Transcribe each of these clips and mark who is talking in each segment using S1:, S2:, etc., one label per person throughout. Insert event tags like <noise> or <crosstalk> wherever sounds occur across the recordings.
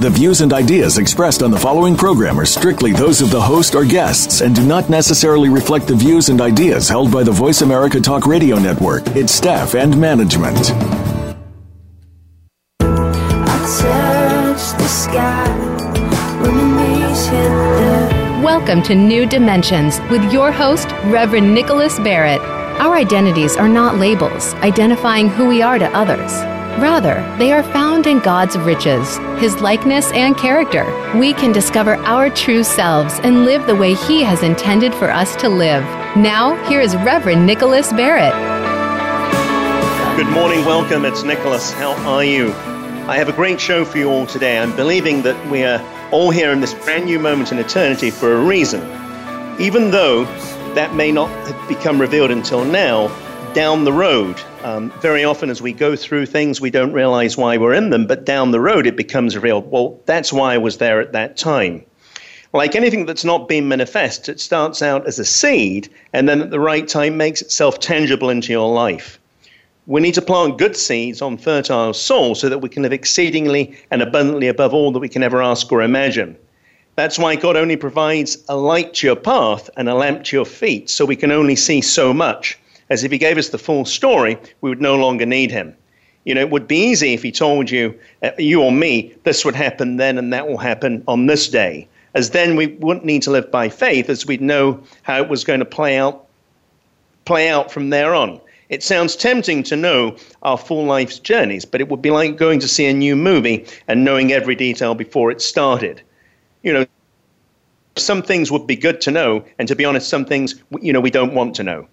S1: The views and ideas expressed on the following program are strictly those of the host or guests and do not necessarily reflect the views and ideas held by the Voice America Talk Radio Network, its staff, and management.
S2: Welcome to New Dimensions with your host, Reverend Nicholas Barrett. Our identities are not labels identifying who we are to others. Rather, they are found in God's riches, His likeness and character. We can discover our true selves and live the way He has intended for us to live. Now, here is Reverend Nicholas Barrett.
S3: Good morning, welcome. It's Nicholas. How are you? I have a great show for you all today. I'm believing that we are all here in this brand new moment in eternity for a reason. Even though that may not have become revealed until now, down the road. Um, very often, as we go through things, we don't realize why we're in them, but down the road, it becomes real. Well, that's why I was there at that time. Like anything that's not been manifest, it starts out as a seed and then at the right time makes itself tangible into your life. We need to plant good seeds on fertile soil so that we can live exceedingly and abundantly above all that we can ever ask or imagine. That's why God only provides a light to your path and a lamp to your feet, so we can only see so much as if he gave us the full story, we would no longer need him. You know, it would be easy if he told you, uh, you or me, this would happen then and that will happen on this day. As then we wouldn't need to live by faith, as we'd know how it was going to play out, play out from there on. It sounds tempting to know our full life's journeys, but it would be like going to see a new movie and knowing every detail before it started. You know, some things would be good to know, and to be honest, some things you know we don't want to know.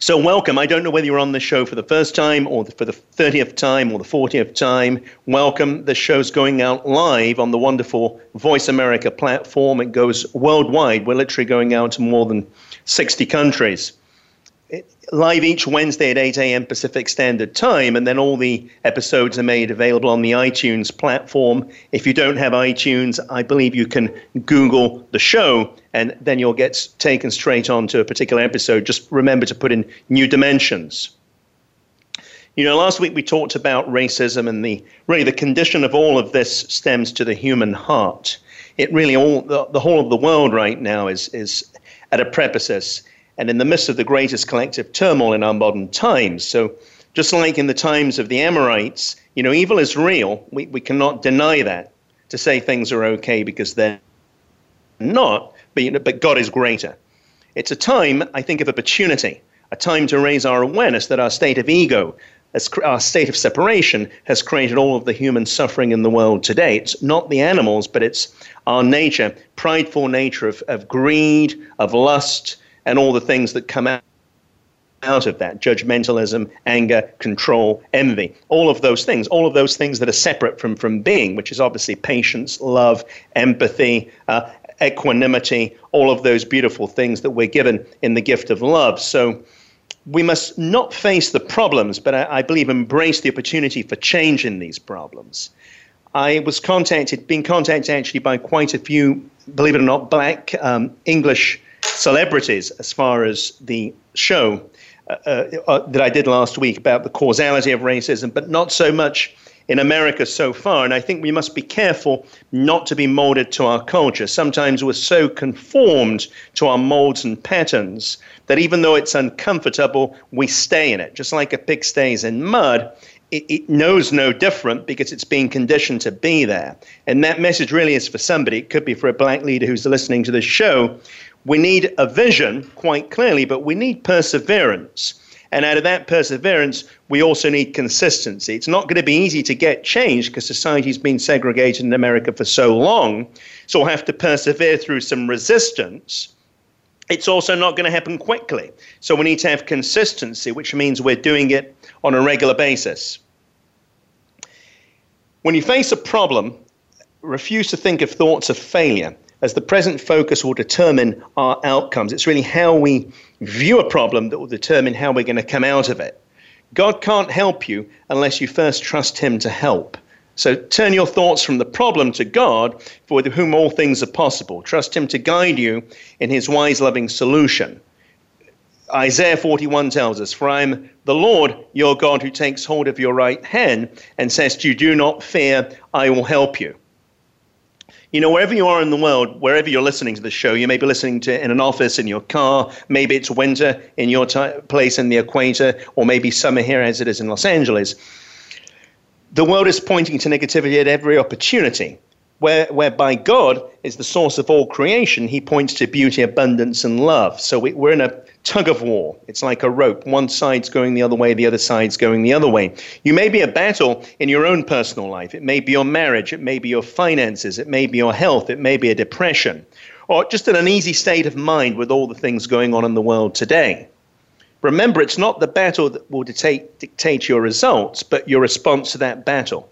S3: So, welcome. I don't know whether you're on the show for the first time or for the 30th time or the 40th time. Welcome. The show's going out live on the wonderful Voice America platform. It goes worldwide. We're literally going out to more than 60 countries live each Wednesday at 8 a.m. Pacific Standard Time, and then all the episodes are made available on the iTunes platform. If you don't have iTunes, I believe you can Google the show, and then you'll get taken straight on to a particular episode. Just remember to put in new dimensions. You know, last week we talked about racism, and the really the condition of all of this stems to the human heart. It really all the, the whole of the world right now is is at a precipice and in the midst of the greatest collective turmoil in our modern times. So, just like in the times of the Amorites, you know, evil is real. We, we cannot deny that. To say things are okay because they're not, but, you know, but God is greater. It's a time, I think, of opportunity, a time to raise our awareness that our state of ego, our state of separation, has created all of the human suffering in the world today. It's not the animals, but it's our nature, prideful nature of, of greed, of lust, and all the things that come out out of that judgmentalism, anger, control, envy, all of those things, all of those things that are separate from, from being, which is obviously patience, love, empathy, uh, equanimity, all of those beautiful things that we're given in the gift of love. So we must not face the problems, but I, I believe embrace the opportunity for change in these problems. I was contacted, being contacted actually by quite a few, believe it or not, black um, English celebrities as far as the show uh, uh, uh, that I did last week about the causality of racism, but not so much in America so far. And I think we must be careful not to be molded to our culture. Sometimes we're so conformed to our molds and patterns that even though it's uncomfortable, we stay in it. Just like a pig stays in mud, it, it, knows no different because it's being conditioned to be there. And that message really is for somebody. It could be for a black leader who's listening to this show we need a vision quite clearly, but we need perseverance. And out of that perseverance, we also need consistency. It's not going to be easy to get change because society's been segregated in America for so long. So we'll have to persevere through some resistance. It's also not going to happen quickly. So we need to have consistency, which means we're doing it on a regular basis. When you face a problem, refuse to think of thoughts of failure as the present focus will determine our outcomes. It's really how we view a problem that will determine how we're going to come out of it. God can't help you unless you first trust Him to help. So turn your thoughts from the problem to God, for with whom all things are possible. Trust Him to guide you in His wise, loving solution. Isaiah 41 tells us, For I am the Lord your God who takes hold of your right hand and says to you, Do not fear, I will help you. You know, wherever you are in the world, wherever you're listening to the show, you may be listening to in an office, in your car, maybe it's winter in your t- place in the equator, or maybe summer here as it is in Los Angeles. The world is pointing to negativity at every opportunity. Where, whereby God is the source of all creation, he points to beauty, abundance, and love. So we, we're in a tug of war. It's like a rope. One side's going the other way, the other side's going the other way. You may be a battle in your own personal life. It may be your marriage, it may be your finances, it may be your health, it may be a depression, or just an uneasy state of mind with all the things going on in the world today. Remember, it's not the battle that will dictate, dictate your results, but your response to that battle.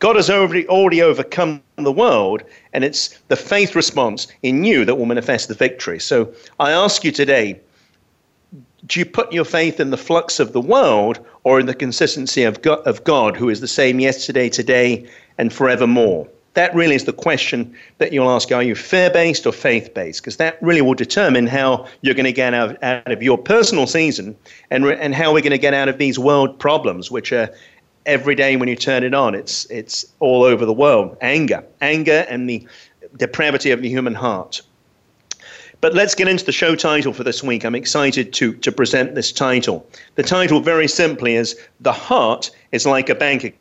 S3: God has already, already overcome the world, and it's the faith response in you that will manifest the victory. So I ask you today do you put your faith in the flux of the world or in the consistency of God, of God, who is the same yesterday, today, and forevermore? That really is the question that you'll ask. Are you fear based or faith based? Because that really will determine how you're going to get out, out of your personal season and, and how we're going to get out of these world problems, which are every day when you turn it on, it's it's all over the world. Anger, anger, and the depravity of the human heart. But let's get into the show title for this week. I'm excited to to present this title. The title, very simply, is "The Heart is like a bank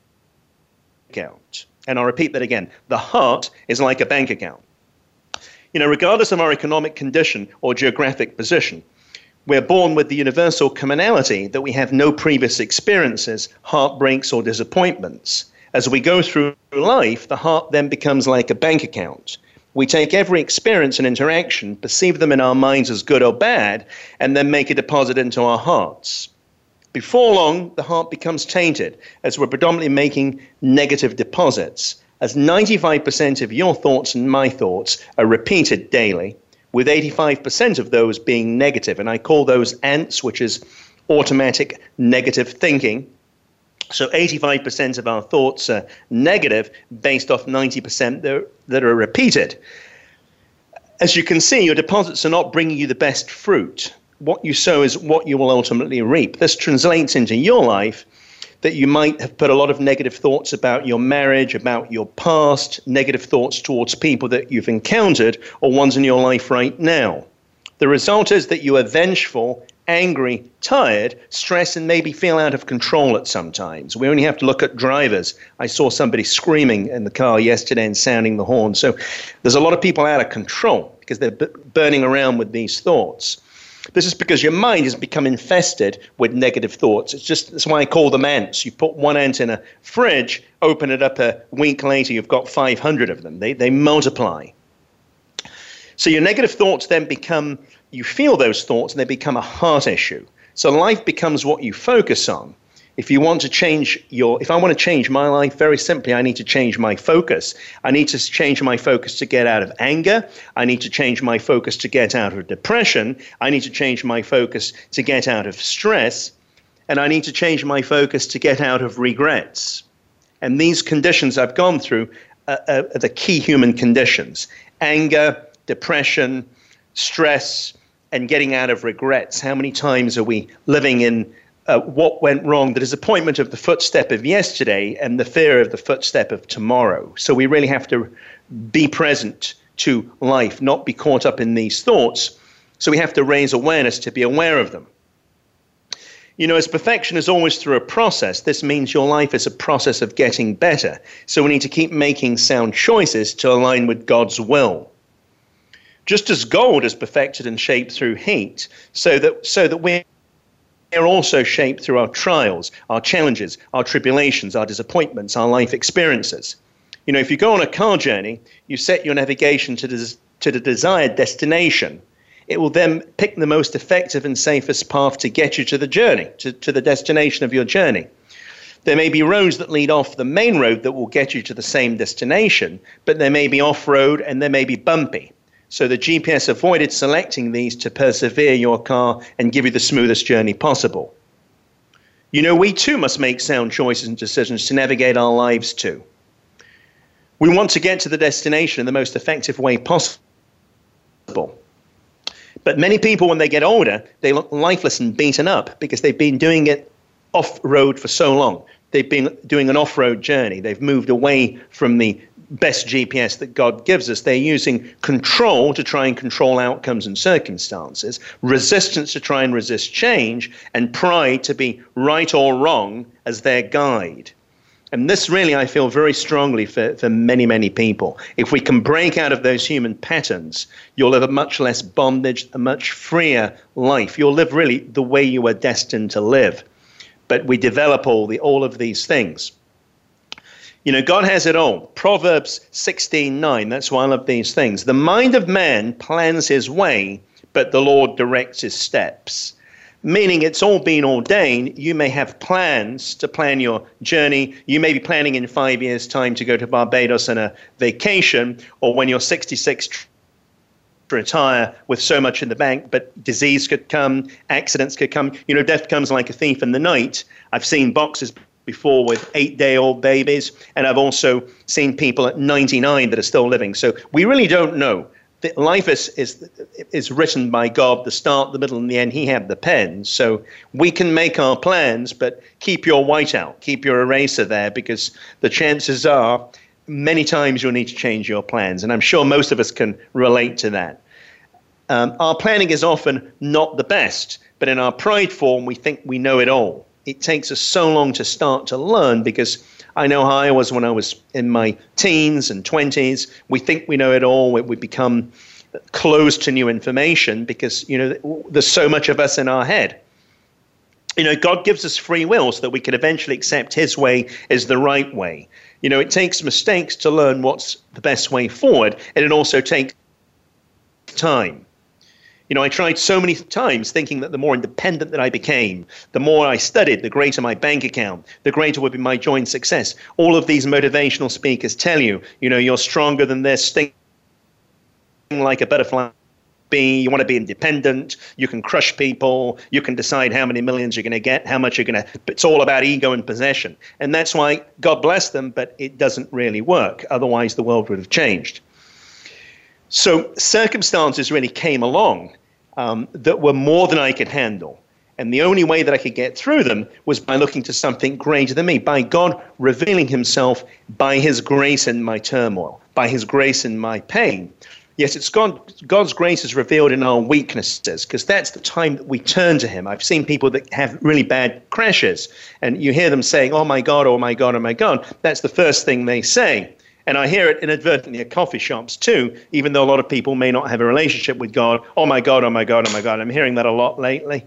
S3: account." And I'll repeat that again: the heart is like a bank account. You know, regardless of our economic condition or geographic position, we're born with the universal commonality that we have no previous experiences, heartbreaks, or disappointments. As we go through life, the heart then becomes like a bank account. We take every experience and interaction, perceive them in our minds as good or bad, and then make a deposit into our hearts. Before long, the heart becomes tainted as we're predominantly making negative deposits, as 95% of your thoughts and my thoughts are repeated daily with 85% of those being negative. And I call those ants, which is automatic negative thinking. So 85% of our thoughts are negative based off 90% that that are repeated. As you can see, your deposits are not bringing you the best fruit. What you sow is what you will ultimately reap. This translates into your life that you might have put a lot of negative thoughts about your marriage, about your past, negative thoughts towards people that you've encountered, or ones in your life right now. The result is that you are vengeful, angry, tired, stressed, and maybe feel out of control at some times. We only have to look at drivers. I saw somebody screaming in the car yesterday and sounding the horn. So there's a lot of people out of control because they're b- burning around with these thoughts. This is because your mind has become infested with negative thoughts. It's just that's why I call them ants. You put one ant in a fridge, open it up a week later, you've got 500 of them. They, they multiply. So your negative thoughts then become, you feel those thoughts and they become a heart issue. So life becomes what you focus on. If you want to change your, if I want to change my life, very simply, I need to change my focus. I need to change my focus to get out of anger. I need to change my focus to get out of depression. I need to change my focus to get out of stress. And I need to change my focus to get out of regrets. And these conditions I've gone through are, are the key human conditions anger, depression, stress, and getting out of regrets. How many times are we living in uh, what went wrong, the disappointment of the footstep of yesterday and the fear of the footstep of tomorrow. So we really have to be present to life, not be caught up in these thoughts. So we have to raise awareness to be aware of them. You know, as perfection is always through a process, this means your life is a process of getting better. So we need to keep making sound choices to align with God's will. Just as gold is perfected and shaped through heat, so that so that we are also shaped through our trials, our challenges, our tribulations, our disappointments, our life experiences. You know, if you go on a car journey, you set your navigation to, des- to the desired destination. It will then pick the most effective and safest path to get you to the journey, to, to the destination of your journey. There may be roads that lead off the main road that will get you to the same destination, but there may be off road and there may be bumpy. So the GPS avoided selecting these to persevere your car and give you the smoothest journey possible. You know, we too must make sound choices and decisions to navigate our lives too. We want to get to the destination in the most effective way possible. But many people, when they get older, they look lifeless and beaten up because they've been doing it off road for so long. They've been doing an off road journey. They've moved away from the best GPS that God gives us. They're using control to try and control outcomes and circumstances, resistance to try and resist change, and pride to be right or wrong as their guide. And this really, I feel very strongly for, for many, many people. If we can break out of those human patterns, you'll live a much less bondage, a much freer life. You'll live really the way you were destined to live. But we develop all, the, all of these things. You know, God has it all. Proverbs 16:9, that's one of these things. The mind of man plans his way, but the Lord directs his steps meaning it's all been ordained. You may have plans to plan your journey. You may be planning in five years' time to go to Barbados on a vacation, or when you're 66 to retire with so much in the bank, but disease could come, accidents could come. You know, death comes like a thief in the night. I've seen boxes before with eight day old babies, and I've also seen people at 99 that are still living. So we really don't know life is, is, is written by God, the start, the middle, and the end. He had the pen. So we can make our plans, but keep your whiteout, keep your eraser there, because the chances are many times you'll need to change your plans. And I'm sure most of us can relate to that. Um, our planning is often not the best, but in our pride form, we think we know it all. It takes us so long to start to learn because I know how I was when I was in my teens and 20s. We think we know it all. We, we become closed to new information because, you know, there's so much of us in our head. You know, God gives us free will so that we can eventually accept His way is the right way. You know, it takes mistakes to learn what's the best way forward, and it also takes time. You know, I tried so many times thinking that the more independent that I became, the more I studied, the greater my bank account, the greater would be my joint success. All of these motivational speakers tell you, you know, you're stronger than this, sting like a butterfly. Be you want to be independent you can crush people you can decide how many millions you're going to get how much you're going to it's all about ego and possession. And that's why god bless them but it doesn't really work otherwise the world would have changed so circumstances really came along um, that were more than I could handle. And the only way that I could get through them was by looking to something greater than me, by God revealing Himself by His grace in my turmoil, by His grace in my pain. Yes, it's God, God's grace is revealed in our weaknesses because that's the time that we turn to Him. I've seen people that have really bad crashes, and you hear them saying, Oh my God, oh my God, oh my God. That's the first thing they say. And I hear it inadvertently at coffee shops too, even though a lot of people may not have a relationship with God. Oh my God, oh my God, oh my God. I'm hearing that a lot lately.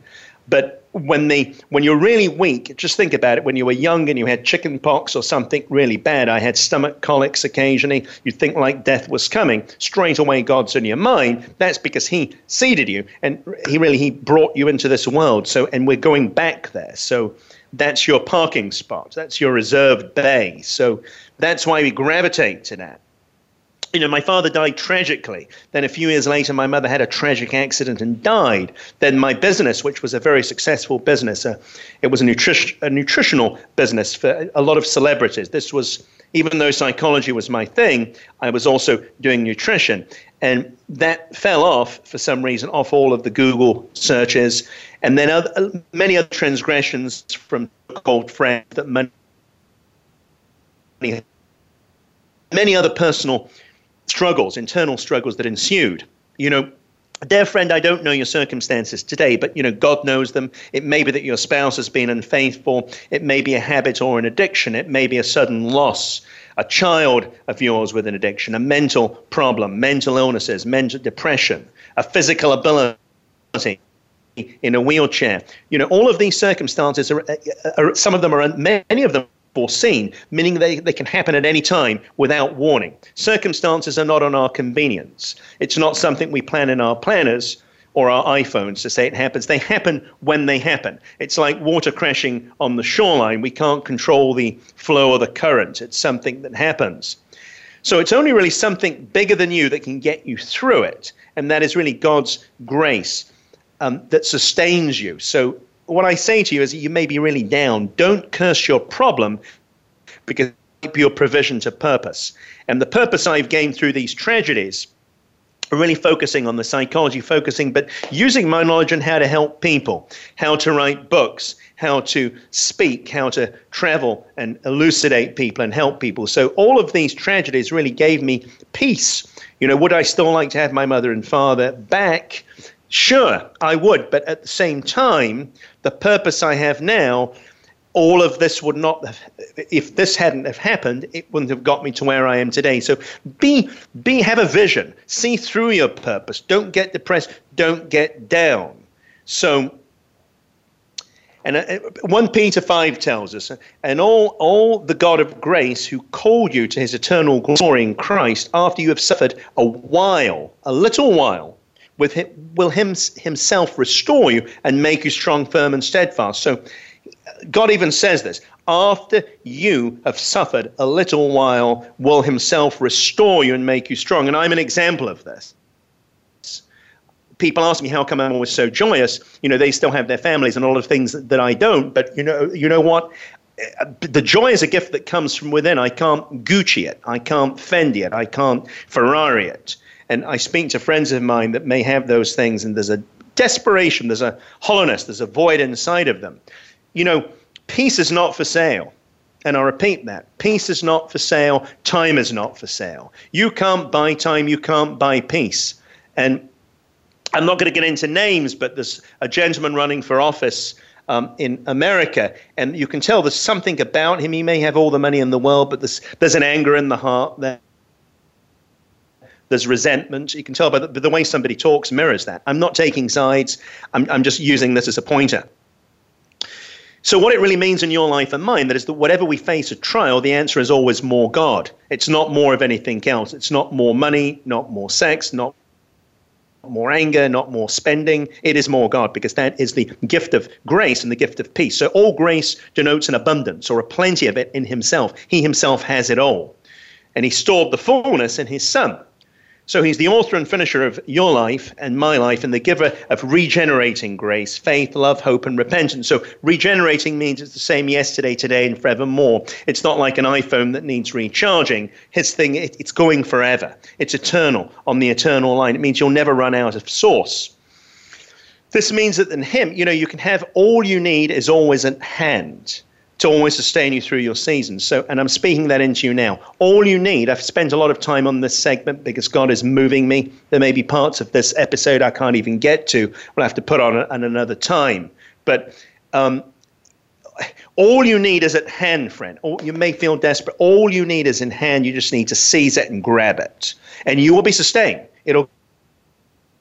S3: But when they when you're really weak, just think about it. When you were young and you had chicken pox or something really bad, I had stomach colics occasionally. You'd think like death was coming. Straight away, God's in your mind. That's because He seeded you, and He really He brought you into this world. So, and we're going back there. So that's your parking spot. That's your reserved bay. So that's why we gravitate to that. You know, my father died tragically. Then a few years later, my mother had a tragic accident and died. Then my business, which was a very successful business, uh, it was a, nutrition, a nutritional business for a lot of celebrities. This was, even though psychology was my thing, I was also doing nutrition. And that fell off for some reason, off all of the Google searches. And then other, many other transgressions from called friends that money many other personal struggles, internal struggles that ensued. You know, Dear friend, I don't know your circumstances today, but you know God knows them. It may be that your spouse has been unfaithful. It may be a habit or an addiction. It may be a sudden loss, a child of yours with an addiction, a mental problem, mental illnesses, mental depression, a physical ability in a wheelchair. You know, all of these circumstances are, uh, are some of them are many of them foreseen, meaning they, they can happen at any time without warning. Circumstances are not on our convenience. It's not something we plan in our planners or our iPhones to say it happens. They happen when they happen. It's like water crashing on the shoreline. We can't control the flow or the current. It's something that happens. So it's only really something bigger than you that can get you through it. And that is really God's grace um, that sustains you. So what I say to you is you may be really down. Don't curse your problem because your provision to purpose. And the purpose I've gained through these tragedies are really focusing on the psychology, focusing, but using my knowledge on how to help people, how to write books, how to speak, how to travel and elucidate people and help people. So all of these tragedies really gave me peace. You know, would I still like to have my mother and father back? Sure, I would, but at the same time, the purpose I have now all of this would not have if this hadn't have happened it wouldn't have got me to where i am today. So be be have a vision. See through your purpose. Don't get depressed. Don't get down. So and uh, 1 Peter 5 tells us, and all, all the God of grace who called you to his eternal glory in Christ, after you have suffered a while, a little while, with him, will him, himself restore you and make you strong, firm, and steadfast. So God even says this after you have suffered a little while, will himself restore you and make you strong. And I'm an example of this. People ask me how come I'm always so joyous. You know, they still have their families and a lot of things that, that I don't. But you know, you know what? The joy is a gift that comes from within. I can't Gucci it. I can't Fendi it. I can't Ferrari it. And I speak to friends of mine that may have those things, and there's a desperation, there's a hollowness, there's a void inside of them you know, peace is not for sale. And I repeat that peace is not for sale, time is not for sale. You can't buy time, you can't buy peace. And I'm not going to get into names, but there's a gentleman running for office um, in America, and you can tell there's something about him. He may have all the money in the world, but there's, there's an anger in the heart there. There's resentment. You can tell by the, the way somebody talks mirrors that. I'm not taking sides. I'm, I'm just using this as a pointer. So, what it really means in your life and mine, that is that whatever we face a trial, the answer is always more God. It's not more of anything else. It's not more money, not more sex, not more anger, not more spending. It is more God because that is the gift of grace and the gift of peace. So, all grace denotes an abundance or a plenty of it in Himself. He Himself has it all. And He stored the fullness in His Son. So he's the author and finisher of your life and my life and the giver of regenerating grace, faith, love, hope, and repentance. So regenerating means it's the same yesterday, today, and forevermore. It's not like an iPhone that needs recharging. His thing, it, it's going forever. It's eternal on the eternal line. It means you'll never run out of source. This means that in him, you know, you can have all you need is always at hand to always sustain you through your season. So, and I'm speaking that into you now. All you need, I've spent a lot of time on this segment because God is moving me. There may be parts of this episode I can't even get to. We'll have to put on at another time. But um, all you need is at hand, friend. you may feel desperate. All you need is in hand. You just need to seize it and grab it. And you will be sustained. It'll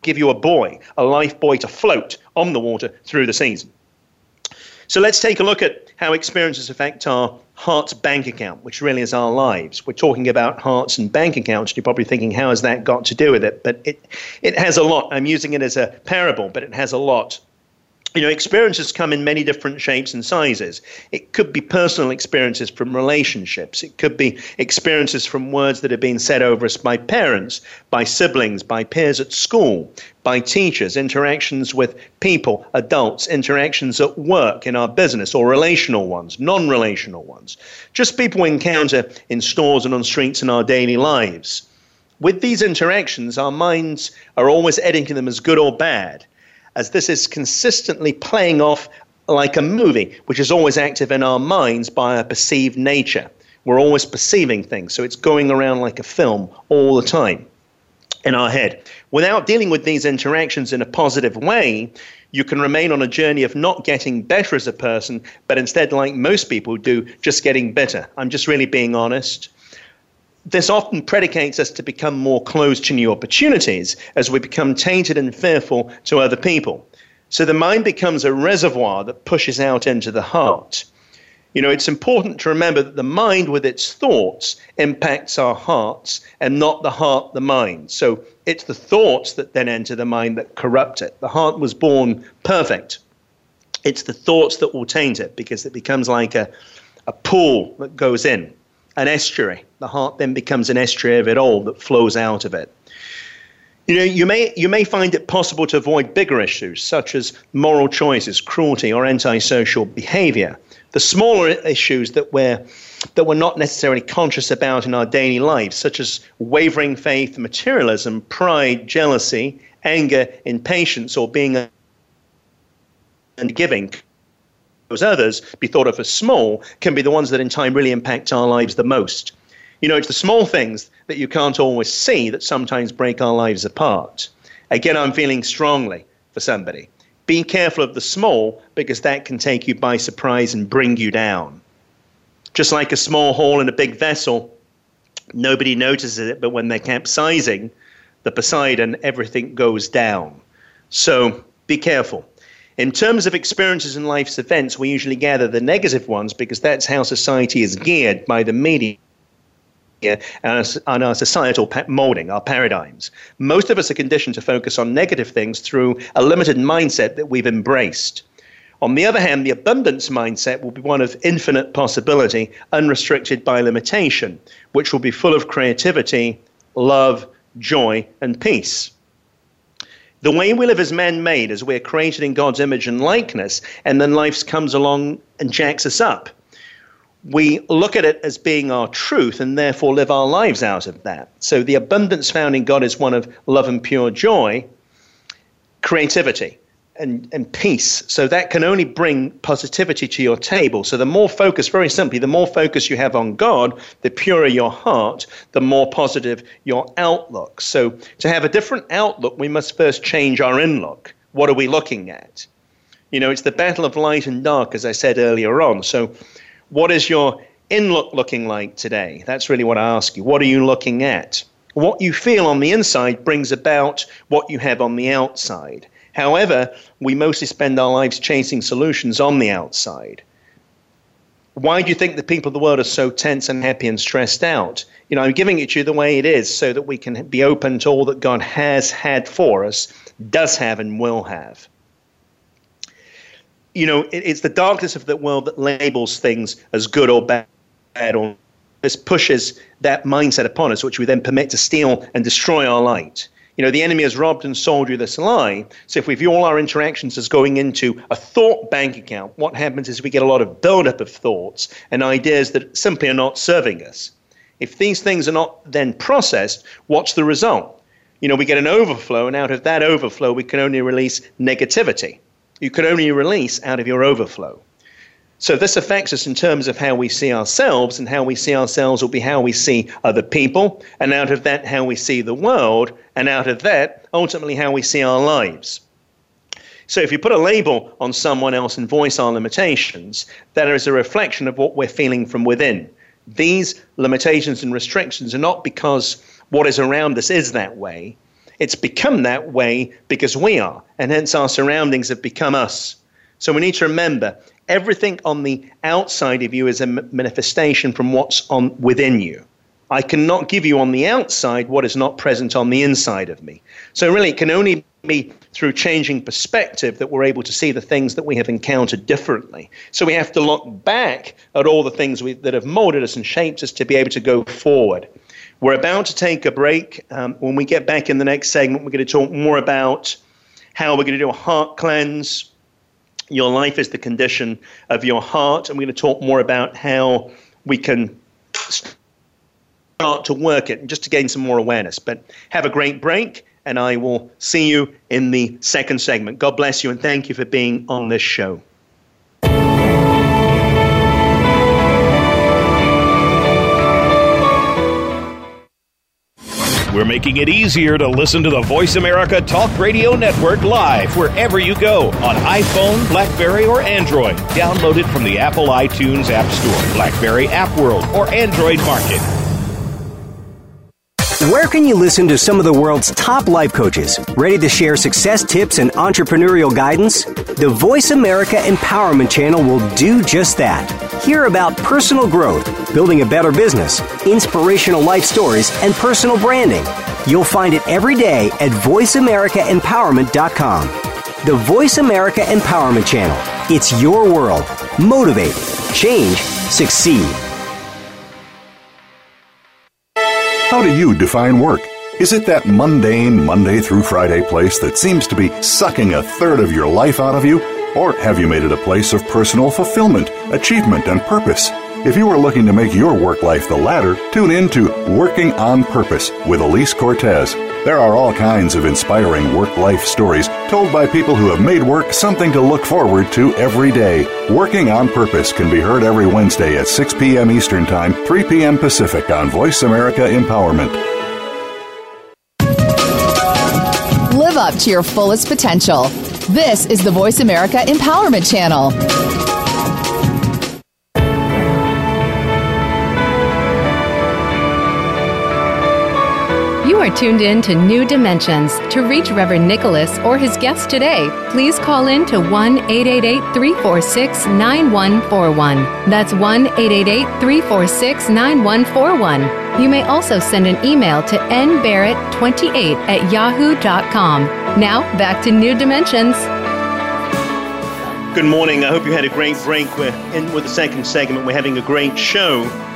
S3: give you a buoy, a life buoy to float on the water through the season. So let's take a look at how experiences affect our heart's bank account, which really is our lives. We're talking about hearts and bank accounts. You're probably thinking, how has that got to do with it? But it, it has a lot. I'm using it as a parable, but it has a lot you know, experiences come in many different shapes and sizes. It could be personal experiences from relationships. It could be experiences from words that have been said over us by parents, by siblings, by peers at school, by teachers, interactions with people, adults, interactions at work, in our business, or relational ones, non relational ones. Just people we encounter in stores and on streets in our daily lives. With these interactions, our minds are always editing them as good or bad as this is consistently playing off like a movie, which is always active in our minds by a perceived nature. We're always perceiving things, so it's going around like a film all the time in our head. Without dealing with these interactions in a positive way, you can remain on a journey of not getting better as a person, but instead, like most people do, just getting better. I'm just really being honest this often predicates us to become more closed to new opportunities as we become tainted and fearful to other people. So the mind becomes a reservoir that pushes out into the heart. You know, it's important to remember that the mind with its thoughts impacts our hearts and not the heart, the mind. So it's the thoughts that then enter the mind that corrupt it. The heart was born perfect. It's the thoughts that will taint it because it becomes like a, a pool that goes in an estuary. The heart then becomes an estuary of it all that flows out of it. You know, you may you may find it possible to avoid bigger issues such as moral choices, cruelty, or antisocial behavior. The smaller issues that we're that we're not necessarily conscious about in our daily lives, such as wavering faith, materialism, pride, jealousy, anger, impatience, or being and giving, those others be thought of as small, can be the ones that in time really impact our lives the most. You know, it's the small things that you can't always see that sometimes break our lives apart. Again, I'm feeling strongly for somebody. Be careful of the small because that can take you by surprise and bring you down. Just like a small hole in a big vessel, nobody notices it, but when they're capsizing, the Poseidon, everything goes down. So be careful. In terms of experiences and life's events, we usually gather the negative ones because that's how society is geared by the media and our societal molding, our paradigms. Most of us are conditioned to focus on negative things through a limited mindset that we've embraced. On the other hand, the abundance mindset will be one of infinite possibility, unrestricted by limitation, which will be full of creativity, love, joy, and peace. The way we live is man made, as we're created in God's image and likeness, and then life comes along and jacks us up. We look at it as being our truth and therefore live our lives out of that. So the abundance found in God is one of love and pure joy, creativity, and, and peace. So that can only bring positivity to your table. So the more focus, very simply, the more focus you have on God, the purer your heart, the more positive your outlook. So to have a different outlook, we must first change our inlook. What are we looking at? You know, it's the battle of light and dark, as I said earlier on. So what is your inlook looking like today? That's really what I ask you. What are you looking at? What you feel on the inside brings about what you have on the outside. However, we mostly spend our lives chasing solutions on the outside. Why do you think the people of the world are so tense and happy and stressed out? You know, I'm giving it to you the way it is so that we can be open to all that God has had for us, does have, and will have. You know, it, it's the darkness of the world that labels things as good or bad, or this pushes that mindset upon us, which we then permit to steal and destroy our light. You know, the enemy has robbed and sold you this lie. So if we view all our interactions as going into a thought bank account, what happens is we get a lot of buildup of thoughts and ideas that simply are not serving us. If these things are not then processed, what's the result? You know, we get an overflow, and out of that overflow, we can only release negativity. You can only release out of your overflow. So this affects us in terms of how we see ourselves, and how we see ourselves will be how we see other people, and out of that, how we see the world, and out of that, ultimately, how we see our lives. So if you put a label on someone else and voice our limitations, that is a reflection of what we're feeling from within. These limitations and restrictions are not because what is around us is that way. It's become that way because we are, and hence our surroundings have become us. So we need to remember everything on the outside of you is a manifestation from what's on within you. I cannot give you on the outside what is not present on the inside of me. So really, it can only be through changing perspective that we're able to see the things that we have encountered differently. So we have to look back at all the things we, that have molded us and shaped us to be able to go forward. We're about to take a break. Um, when we get back in the next segment, we're going to talk more about how we're going to do a heart cleanse, your life is the condition of your heart. And we're going to talk more about how we can start to work it and just to gain some more awareness. But have a great break, and I will see you in the second segment. God bless you, and thank you for being on this show.
S4: We're making it easier to listen to the Voice America Talk Radio Network live wherever you go on iPhone, Blackberry, or Android. Download it from the Apple iTunes App Store, Blackberry App World, or Android Market.
S5: Where can you listen to some of the world's top life coaches ready to share success tips and entrepreneurial guidance? The Voice America Empowerment Channel will do just that. Hear about personal growth, building a better business, inspirational life stories, and personal branding. You'll find it every day at VoiceAmericaEmpowerment.com. The Voice America Empowerment Channel. It's your world. Motivate, change, succeed.
S6: How do you define work? Is it that mundane Monday through Friday place that seems to be sucking a third of your life out of you? Or have you made it a place of personal fulfillment, achievement, and purpose? If you are looking to make your work life the latter, tune in to Working on Purpose with Elise Cortes. There are all kinds of inspiring work life stories told by people who have made work something to look forward to every day. Working on Purpose can be heard every Wednesday at 6 p.m. Eastern Time, 3 p.m. Pacific on Voice America Empowerment.
S7: Live up to your fullest potential. This is the Voice America Empowerment Channel.
S2: You are tuned in to New Dimensions. To reach Reverend Nicholas or his guest today, please call in to 1 888 346 9141. That's 1 888 346 9141. You may also send an email to nbarrett28 at yahoo.com. Now, back to New Dimensions.
S3: Good morning. I hope you had a great break. We're in with the second segment. We're having a great show.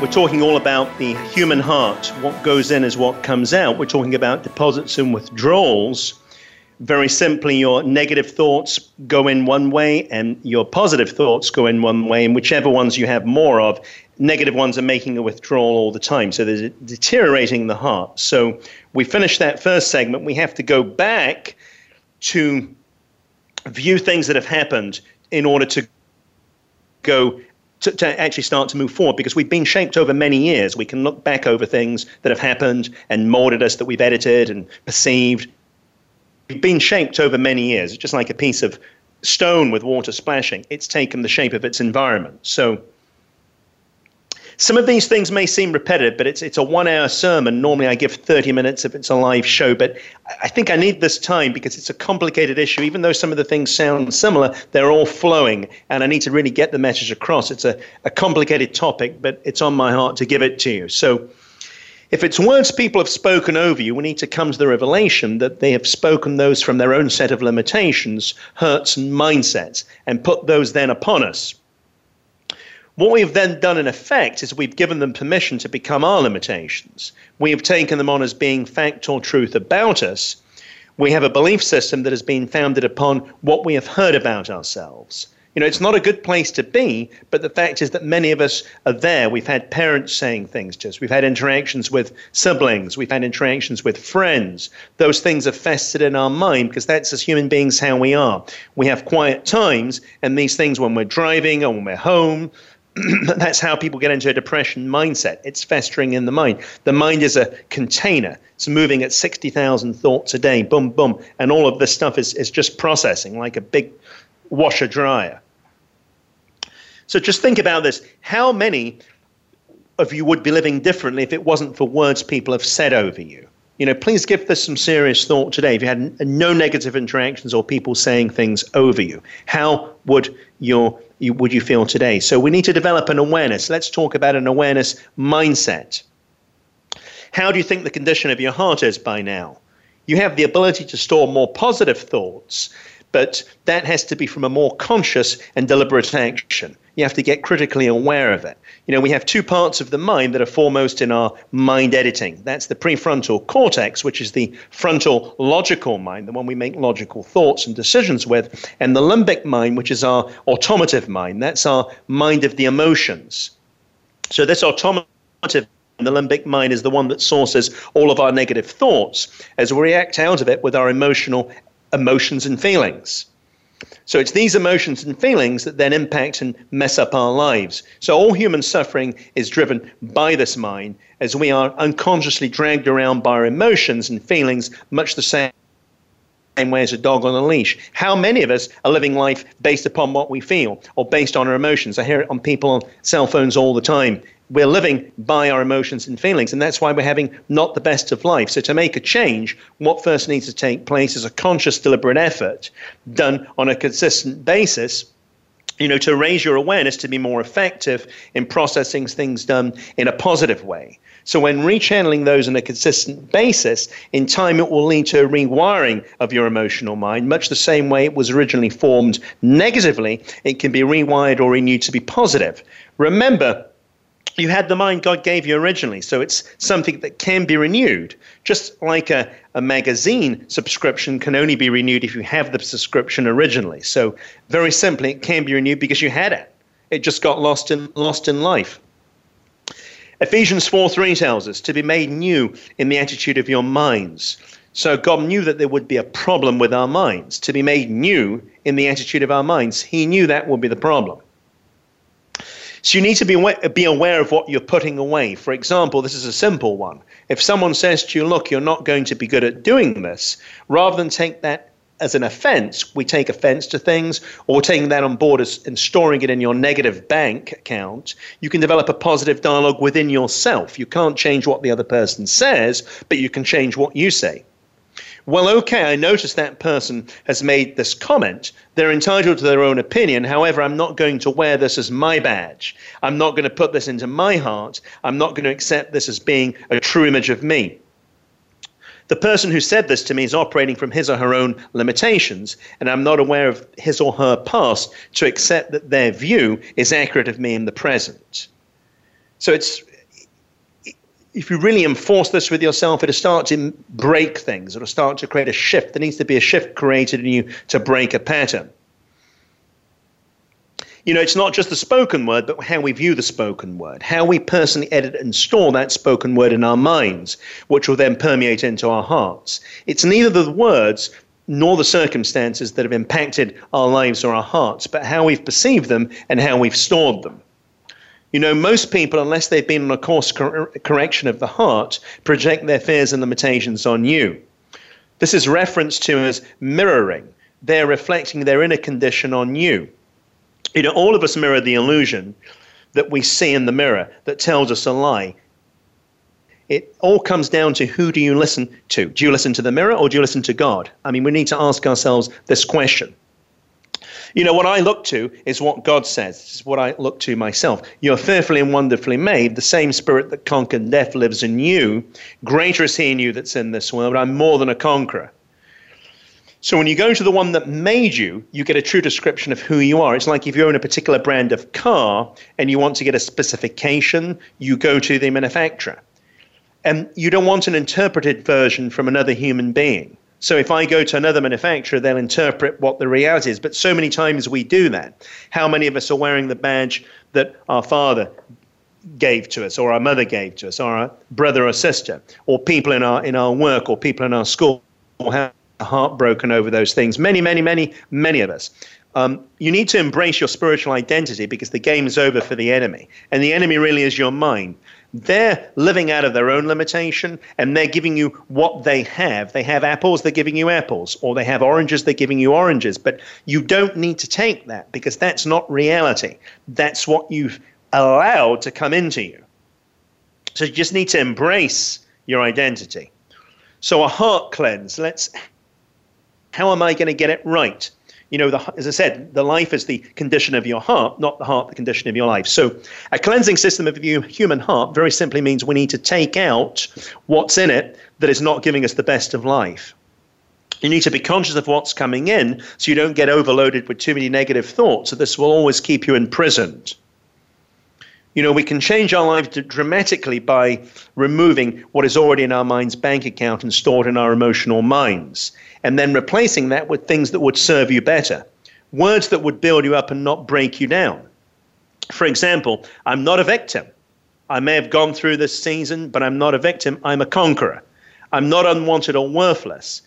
S3: We're talking all about the human heart. What goes in is what comes out. We're talking about deposits and withdrawals. Very simply, your negative thoughts go in one way and your positive thoughts go in one way, and whichever ones you have more of negative ones are making a withdrawal all the time. So there's a deteriorating the heart. So we finished that first segment. We have to go back to view things that have happened in order to go to, to, actually start to move forward because we've been shaped over many years. We can look back over things that have happened and molded us that we've edited and perceived. We've been shaped over many years. Just like a piece of stone with water splashing. It's taken the shape of its environment. So some of these things may seem repetitive, but it's it's a one hour sermon. Normally I give 30 minutes if it's a live show, but I think I need this time because it's a complicated issue. Even though some of the things sound similar, they're all flowing, and I need to really get the message across. It's a, a complicated topic, but it's on my heart to give it to you. So if it's words people have spoken over you, we need to come to the revelation that they have spoken those from their own set of limitations, hurts, and mindsets, and put those then upon us. What we've then done in effect is we've given them permission to become our limitations. We have taken them on as being fact or truth about us. We have a belief system that has been founded upon what we have heard about ourselves. You know, it's not a good place to be, but the fact is that many of us are there. We've had parents saying things to us. We've had interactions with siblings. We've had interactions with friends. Those things are festered in our mind because that's as human beings how we are. We have quiet times, and these things when we're driving or when we're home, <clears throat> that's how people get into a depression mindset. It's festering in the mind. The mind is a container. It's moving at 60,000 thoughts a day, boom, boom. And all of this stuff is, is just processing like a big washer dryer. So just think about this. How many of you would be living differently if it wasn't for words people have said over you? You know, please give this some serious thought today. If you had no negative interactions or people saying things over you, how would your you, would you feel today? So we need to develop an awareness. Let's talk about an awareness mindset. How do you think the condition of your heart is by now? You have the ability to store more positive thoughts, but that has to be from a more conscious and deliberate action. You have to get critically aware of it you know, we have two parts of the mind that are foremost in our mind editing. That's the prefrontal cortex, which is the frontal logical mind, the one we make logical thoughts and decisions with, and the limbic mind, which is our automative mind. That's our mind of the emotions. So this automative the limbic mind is the one that sources all of our negative thoughts as we react out of it with our emotional emotions and feelings. So it's these emotions and feelings that then impact and mess up our lives. So all human suffering is driven by this mind as we are unconsciously dragged around by our emotions and feelings, much the same way as a dog on a leash. How many of us are living life based upon what we feel or based on our emotions? I hear it on people on cell phones all the time we're living by our emotions and feelings, and that's why we're having not the best of life. So, to make a change, what first needs to take place is a conscious, deliberate effort done on a consistent basis. You know, to raise your awareness to be more effective in processing things done in a positive way. So, when rechanneling those on a consistent basis, in time it will lead to a rewiring of your emotional mind, much the same way it was originally formed negatively, it can be rewired or renewed to be positive. Remember, you had the mind God gave you originally. So it's something that can be renewed. Just like a, a magazine subscription can only be renewed if you have the subscription originally. So very simply, it can be renewed because you had it. It just got lost in lost in life. Ephesians 4 3 tells us to be made new in the attitude of your minds. So God knew that there would be a problem with our minds. To be made new in the attitude of our minds, He knew that would be the problem. So you need to be aware, be aware of what you're putting away. For example, this is a simple one. If someone says to you, look, you're not going to be good at doing this, rather than take that as an offense, we take offense to things, or taking that on board as, and storing it in your negative bank account, you can develop a positive dialogue within yourself. You can't change what the other person says, but you can change what you say well, okay, I notice that person has made this comment. They're entitled to their own opinion. However, I'm not going to wear this as my badge. I'm not going to put this into my heart. I'm not going to accept this as being a true image of me. The person who said this to me is operating from his or her own limitations, and I'm not aware of his or her past to accept that their view is accurate of me in the present. So it's if you really enforce this with yourself, it'll start to break things. It'll start to create a shift. There needs to be a shift created in you to break a pattern. You know, it's not just the spoken word, but how we view the spoken word, how we personally edit and store that spoken word in our minds, which will then permeate into our hearts. It's neither the words nor the circumstances that have impacted our lives or our hearts, but how we've perceived them and how we've stored them. You know, most people, unless they've been on a course cor- correction of the heart, project their fears and limitations on you. This is referenced to as mirroring. They're reflecting their inner condition on you. You know, all of us mirror the illusion that we see in the mirror that tells us a lie. It all comes down to who do you listen to? Do you listen to the mirror or do you listen to God? I mean, we need to ask ourselves this question. You know, what I look to is what God says. This is what I look to myself. You're fearfully and wonderfully made. The same spirit that conquered death lives in you. Greater is he in you that's in this world. I'm more than a conqueror. So when you go to the one that made you, you get a true description of who you are. It's like if you own a particular brand of car and you want to get a specification, you go to the manufacturer. And you don't want an interpreted version from another human being. So if I go to another manufacturer, they'll interpret what the reality is. But so many times we do that. How many of us are wearing the badge that our father gave to us, or our mother gave to us, or our brother or sister, or people in our in our work, or people in our school, or have heartbroken over those things. Many, many, many, many of us. Um, you need to embrace your spiritual identity because the game is over for the enemy, and the enemy really is your mind. They're living out of their own limitation and they're giving you what they have. They have apples, they're giving you apples, or they have oranges, they're giving you oranges. But you don't need to take that because that's not reality. That's what you've allowed to come into you. So you just need to embrace your identity. So a heart cleanse, let's how am I going to get it right? You know, the, as I said, the life is the condition of your heart, not the heart the condition of your life. So, a cleansing system of the human heart very simply means we need to take out what's in it that is not giving us the best of life. You need to be conscious of what's coming in so you don't get overloaded with too many negative thoughts. So, this will always keep you imprisoned. You know, we can change our lives dramatically by removing what is already in our mind's bank account and stored in our emotional minds, and then replacing that with things that would serve you better. Words that would build you up and not break you down. For example, I'm not a victim. I may have gone through this season, but I'm not a victim. I'm a conqueror. I'm not unwanted or worthless.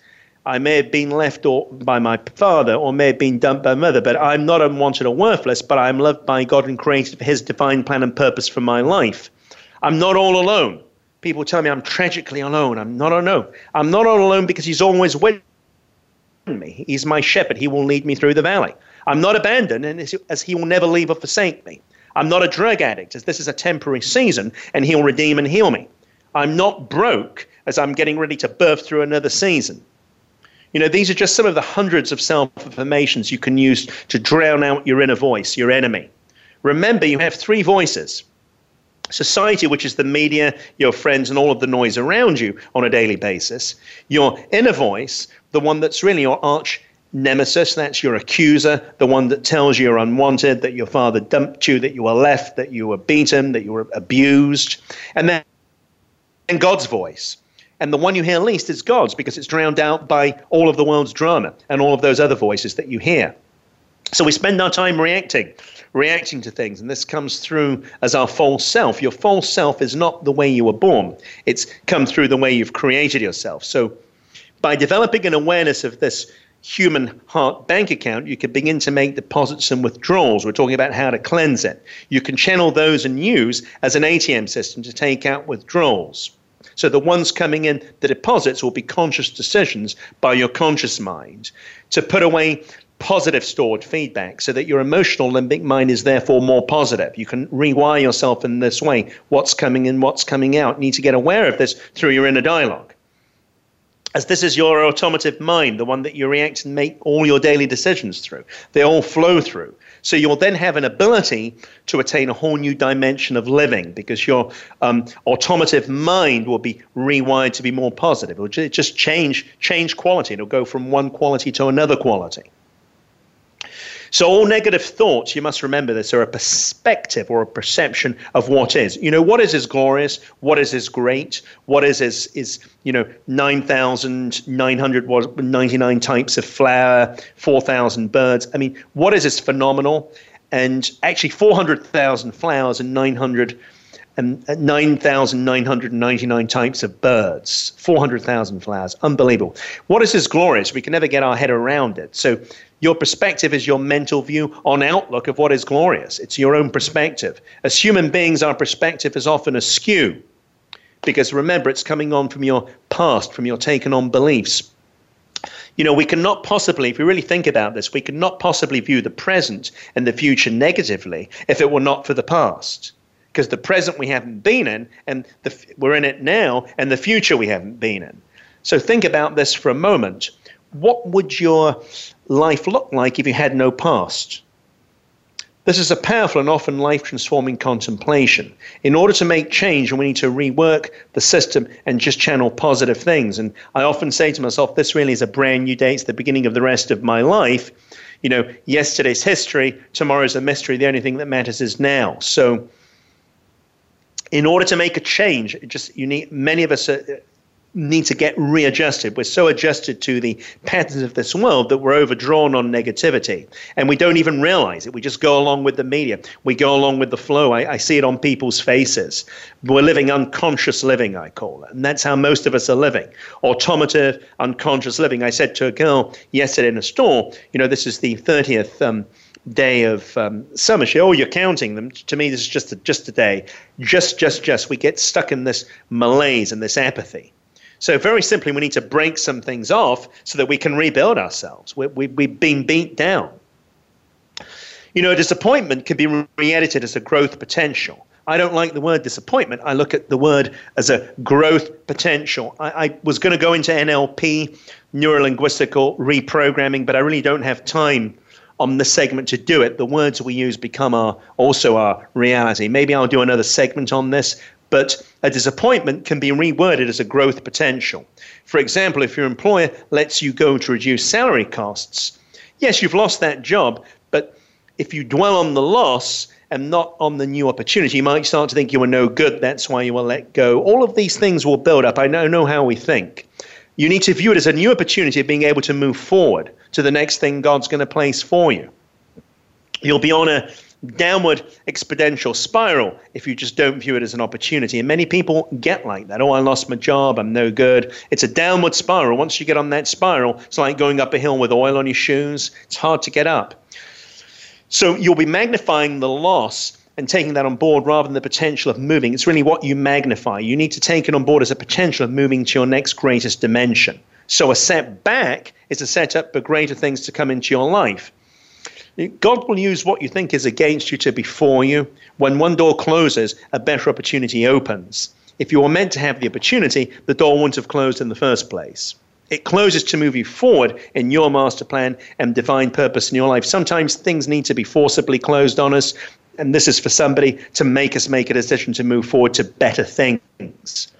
S3: I may have been left or, by my father or may have been dumped by mother, but I'm not unwanted or worthless, but I'm loved by God and created for his divine plan and purpose for my life. I'm not all alone. People tell me I'm tragically alone. I'm not alone. I'm not all alone because he's always with me. He's my shepherd. He will lead me through the valley. I'm not abandoned and as he will never leave or forsake me. I'm not a drug addict as this is a temporary season and he'll redeem and heal me. I'm not broke as I'm getting ready to birth through another season. You know, these are just some of the hundreds of self affirmations you can use to drown out your inner voice, your enemy. Remember, you have three voices society, which is the media, your friends, and all of the noise around you on a daily basis, your inner voice, the one that's really your arch nemesis, that's your accuser, the one that tells you you're unwanted, that your father dumped you, that you were left, that you were beaten, that you were abused. And then and God's voice. And the one you hear least is God's because it's drowned out by all of the world's drama and all of those other voices that you hear. So we spend our time reacting, reacting to things, and this comes through as our false self. Your false self is not the way you were born, it's come through the way you've created yourself. So by developing an awareness of this human heart bank account, you can begin to make deposits and withdrawals. We're talking about how to cleanse it. You can channel those and use as an ATM system to take out withdrawals. So the ones coming in, the deposits will be conscious decisions by your conscious mind to put away positive stored feedback so that your emotional limbic mind is therefore more positive. You can rewire yourself in this way. What's coming in, what's coming out. You need to get aware of this through your inner dialogue as this is your automative mind, the one that you react and make all your daily decisions through. They all flow through. So you'll then have an ability to attain a whole new dimension of living because your um, automative mind will be rewired to be more positive. It'll just change change quality. It'll go from one quality to another quality. So, all negative thoughts, you must remember this, are a perspective or a perception of what is. You know, what is is glorious? What is is great? What is is, is you know, 9,999 types of flower, 4,000 birds? I mean, what is is phenomenal? And actually, 400,000 flowers and 900 and uh, 9,999 types of birds, 400,000 flowers. Unbelievable. What is this glorious? We can never get our head around it. So your perspective is your mental view on outlook of what is glorious. It's your own perspective. As human beings, our perspective is often askew because remember, it's coming on from your past, from your taken on beliefs. You know, we cannot possibly, if we really think about this, we cannot possibly view the present and the future negatively if it were not for the past. Because the present we haven't been in, and the, we're in it now, and the future we haven't been in. So think about this for a moment. What would your life look like if you had no past? This is a powerful and often life transforming contemplation. In order to make change, we need to rework the system and just channel positive things. And I often say to myself, this really is a brand new day. It's the beginning of the rest of my life. You know, yesterday's history, tomorrow's a mystery. The only thing that matters is now. So, in order to make a change, just you need many of us are, need to get readjusted. We're so adjusted to the patterns of this world that we're overdrawn on negativity. And we don't even realize it. We just go along with the media. We go along with the flow. I, I see it on people's faces. We're living unconscious living, I call it. And that's how most of us are living. Automative, unconscious living. I said to a girl yesterday in a store, you know, this is the 30th. Um, day of um, summer. She, oh, you're counting them. To me, this is just a, just a day. Just, just, just. We get stuck in this malaise and this apathy. So, very simply, we need to break some things off so that we can rebuild ourselves. We, we, we've been beat down. You know, disappointment can be re edited as a growth potential. I don't like the word disappointment. I look at the word as a growth potential. I, I was going to go into NLP, neurolinguistical reprogramming, but I really don't have time on the segment to do it. The words we use become our also our reality. Maybe I'll do another segment on this, but a disappointment can be reworded as a growth potential. For example, if your employer lets you go to reduce salary costs, yes, you've lost that job, but if you dwell on the loss and not on the new opportunity, you might start to think you were no good, that's why you were let go. All of these things will build up. I know, know how we think. You need to view it as a new opportunity of being able to move forward to the next thing God's going to place for you. You'll be on a downward exponential spiral if you just don't view it as an opportunity. And many people get like that. Oh, I lost my job. I'm no good. It's a downward spiral. Once you get on that spiral, it's like going up a hill with oil on your shoes. It's hard to get up. So you'll be magnifying the loss and taking that on board rather than the potential of moving. It's really what you magnify. You need to take it on board as a potential of moving to your next greatest dimension. So a setback is a setup for greater things to come into your life. God will use what you think is against you to be for you. When one door closes, a better opportunity opens. If you were meant to have the opportunity, the door wouldn't have closed in the first place. It closes to move you forward in your master plan and divine purpose in your life. Sometimes things need to be forcibly closed on us, and this is for somebody to make us make a decision to move forward to better things.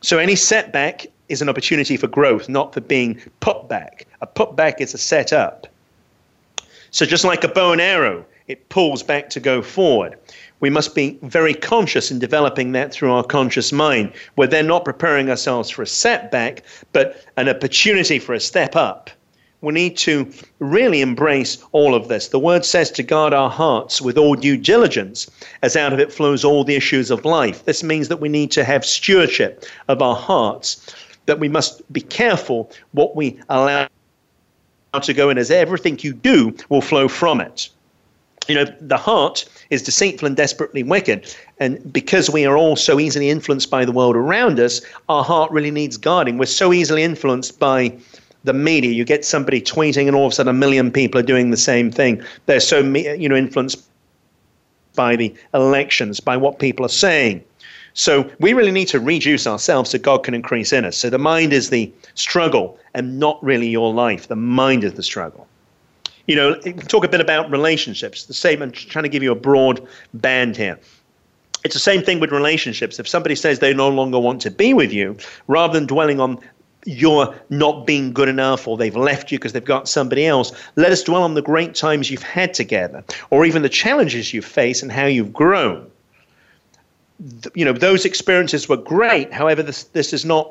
S3: So any setback is an opportunity for growth, not for being put back. A put back is a set up. So just like a bow and arrow, it pulls back to go forward. We must be very conscious in developing that through our conscious mind. We're then not preparing ourselves for a setback, but an opportunity for a step up. We need to really embrace all of this. The word says to guard our hearts with all due diligence, as out of it flows all the issues of life. This means that we need to have stewardship of our hearts, that we must be careful what we allow to go in, as everything you do will flow from it. You know, the heart is deceitful and desperately wicked. And because we are all so easily influenced by the world around us, our heart really needs guarding. We're so easily influenced by the media. You get somebody tweeting, and all of a sudden, a million people are doing the same thing. They're so, you know, influenced by the elections, by what people are saying. So we really need to reduce ourselves so God can increase in us. So the mind is the struggle and not really your life. The mind is the struggle. You know, talk a bit about relationships. The same, I'm trying to give you a broad band here. It's the same thing with relationships. If somebody says they no longer want to be with you, rather than dwelling on you're not being good enough or they've left you because they've got somebody else. Let us dwell on the great times you've had together or even the challenges you face and how you've grown you know those experiences were great. However, this this is not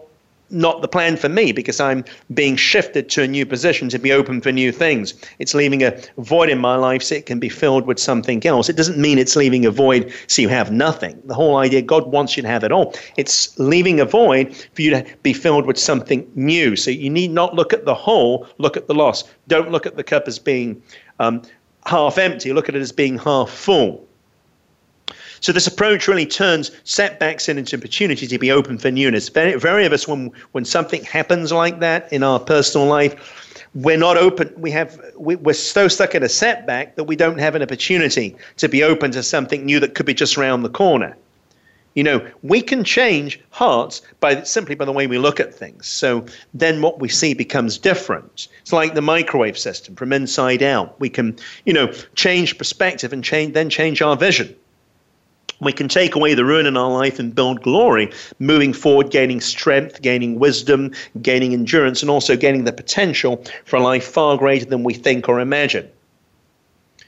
S3: not the plan for me because I'm being shifted to a new position to be open for new things. It's leaving a void in my life so it can be filled with something else. It doesn't mean it's leaving a void so you have nothing. The whole idea, God wants you to have it all. It's leaving a void for you to be filled with something new. So you need not look at the whole, look at the loss. Don't look at the cup as being um, half empty, look at it as being half full. So this approach really turns setbacks into opportunity to be open for newness. Very, very of us, when when something happens like that in our personal life, we're not open. We have we, we're so stuck in a setback that we don't have an opportunity to be open to something new that could be just around the corner. You know, we can change hearts by simply by the way we look at things. So then what we see becomes different. It's like the microwave system from inside out. We can, you know, change perspective and change then change our vision. We can take away the ruin in our life and build glory, moving forward, gaining strength, gaining wisdom, gaining endurance, and also gaining the potential for a life far greater than we think or imagine.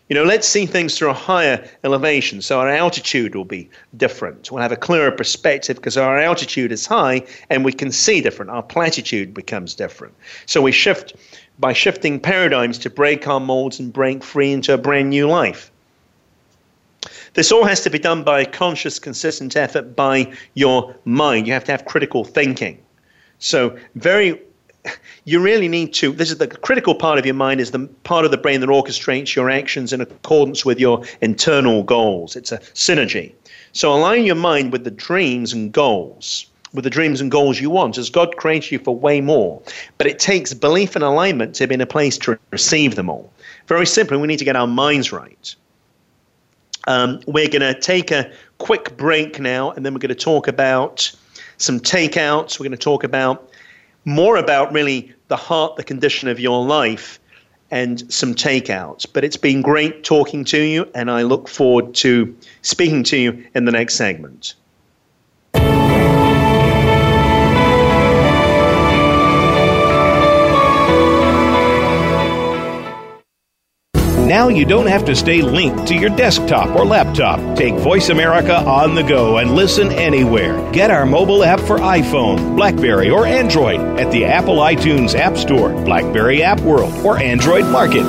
S3: You know, let's see things through a higher elevation. So our altitude will be different. We'll have a clearer perspective because our altitude is high and we can see different. Our platitude becomes different. So we shift by shifting paradigms to break our molds and break free into a brand new life. This all has to be done by conscious, consistent effort by your mind. You have to have critical thinking. So, very, you really need to. This is the critical part of your mind, is the part of the brain that orchestrates your actions in accordance with your internal goals. It's a synergy. So, align your mind with the dreams and goals with the dreams and goals you want, as God creates you for way more. But it takes belief and alignment to be in a place to receive them all. Very simply, we need to get our minds right. Um, we're going to take a quick break now, and then we're going to talk about some takeouts. We're going to talk about more about really the heart, the condition of your life, and some takeouts. But it's been great talking to you, and I look forward to speaking to you in the next segment.
S4: Now you don't have to stay linked to your desktop or laptop. Take Voice America on the go and listen anywhere. Get our mobile app for iPhone, Blackberry, or Android at the Apple iTunes App Store, Blackberry App World, or Android Market.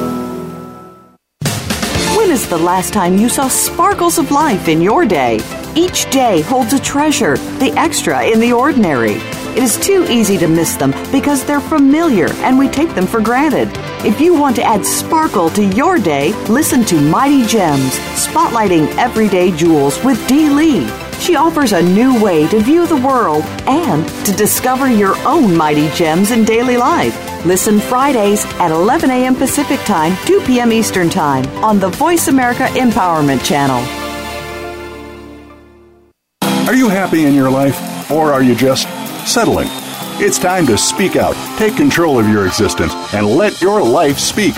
S8: When is the last time you saw sparkles of life in your day? Each day holds a treasure, the extra in the ordinary. It is too easy to miss them because they're familiar and we take them for granted. If you want to add sparkle to your day, listen to Mighty Gems, spotlighting everyday jewels with Dee Lee. She offers a new way to view the world and to discover your own mighty gems in daily life. Listen Fridays at 11 a.m. Pacific Time, 2 p.m. Eastern Time on the Voice America Empowerment Channel.
S6: Are you happy in your life or are you just settling. It's time to speak out, take control of your existence, and let your life speak.